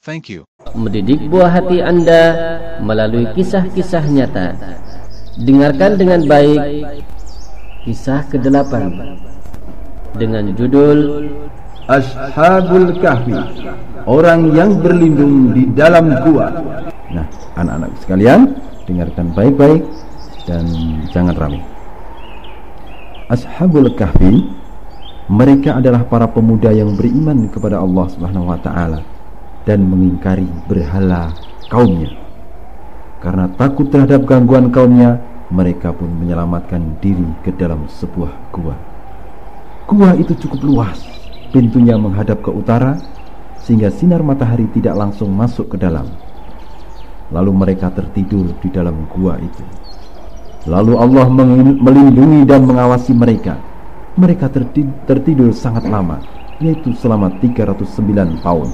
Thank you. Mendidik buah hati Anda melalui kisah-kisah nyata. Dengarkan dengan baik kisah ke-8 dengan judul Ashabul Kahfi Orang yang berlindung di dalam gua Nah anak-anak sekalian Dengarkan baik-baik Dan jangan ramai Ashabul Kahfi Mereka adalah para pemuda yang beriman kepada Allah Subhanahu Wa Taala Dan mengingkari berhala kaumnya Karena takut terhadap gangguan kaumnya Mereka pun menyelamatkan diri ke dalam sebuah gua Gua itu cukup luas Pintunya menghadap ke utara sehingga sinar matahari tidak langsung masuk ke dalam. Lalu mereka tertidur di dalam gua itu. Lalu Allah melindungi dan mengawasi mereka. Mereka tertidur sangat lama, yaitu selama 309 tahun.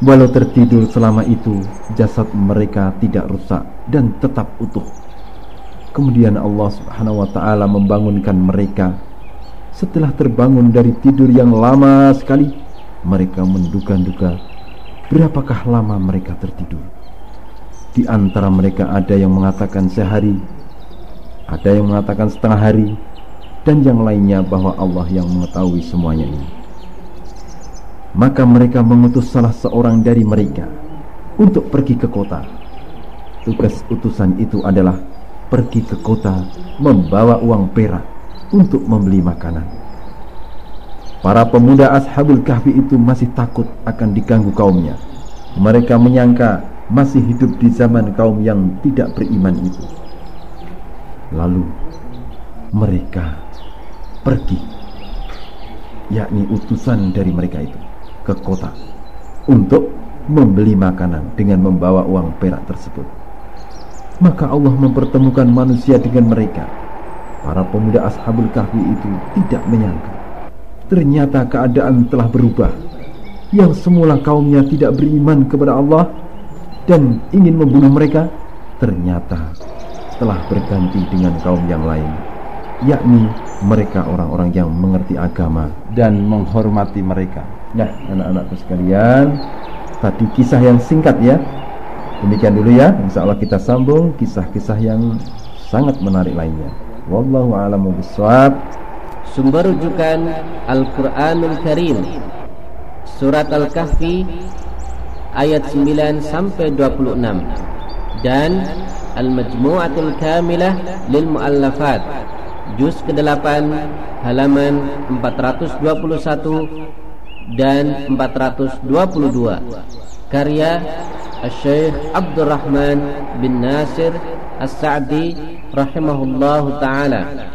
Walau tertidur selama itu, jasad mereka tidak rusak dan tetap utuh. Kemudian Allah Subhanahu wa taala membangunkan mereka setelah terbangun dari tidur yang lama sekali, mereka menduga-duga berapakah lama mereka tertidur. Di antara mereka ada yang mengatakan sehari, ada yang mengatakan setengah hari, dan yang lainnya bahwa Allah yang mengetahui semuanya ini. Maka mereka mengutus salah seorang dari mereka untuk pergi ke kota. Tugas utusan itu adalah pergi ke kota membawa uang perak untuk membeli makanan. Para pemuda Ashabul Kahfi itu masih takut akan diganggu kaumnya. Mereka menyangka masih hidup di zaman kaum yang tidak beriman itu. Lalu mereka pergi, yakni utusan dari mereka itu ke kota untuk membeli makanan dengan membawa uang perak tersebut. Maka Allah mempertemukan manusia dengan mereka Para pemuda Ashabul Kahfi itu tidak menyangka Ternyata keadaan telah berubah Yang semula kaumnya tidak beriman kepada Allah Dan ingin membunuh mereka Ternyata telah berganti dengan kaum yang lain Yakni mereka orang-orang yang mengerti agama Dan menghormati mereka Nah anak-anakku sekalian Tadi kisah yang singkat ya. Demikian dulu ya. Insya Allah kita sambung kisah-kisah yang sangat menarik lainnya. Wallahu a'lamu bishawab. Sumber rujukan Al-Qur'anul Karim Surat Al-Kahfi ayat 9 sampai 26 dan Al-Majmu'atul Kamilah lil Muallafat juz ke-8 halaman 421 dan 422 karya Syekh Abdurrahman bin Nasir As-Sa'di rahimahullahu taala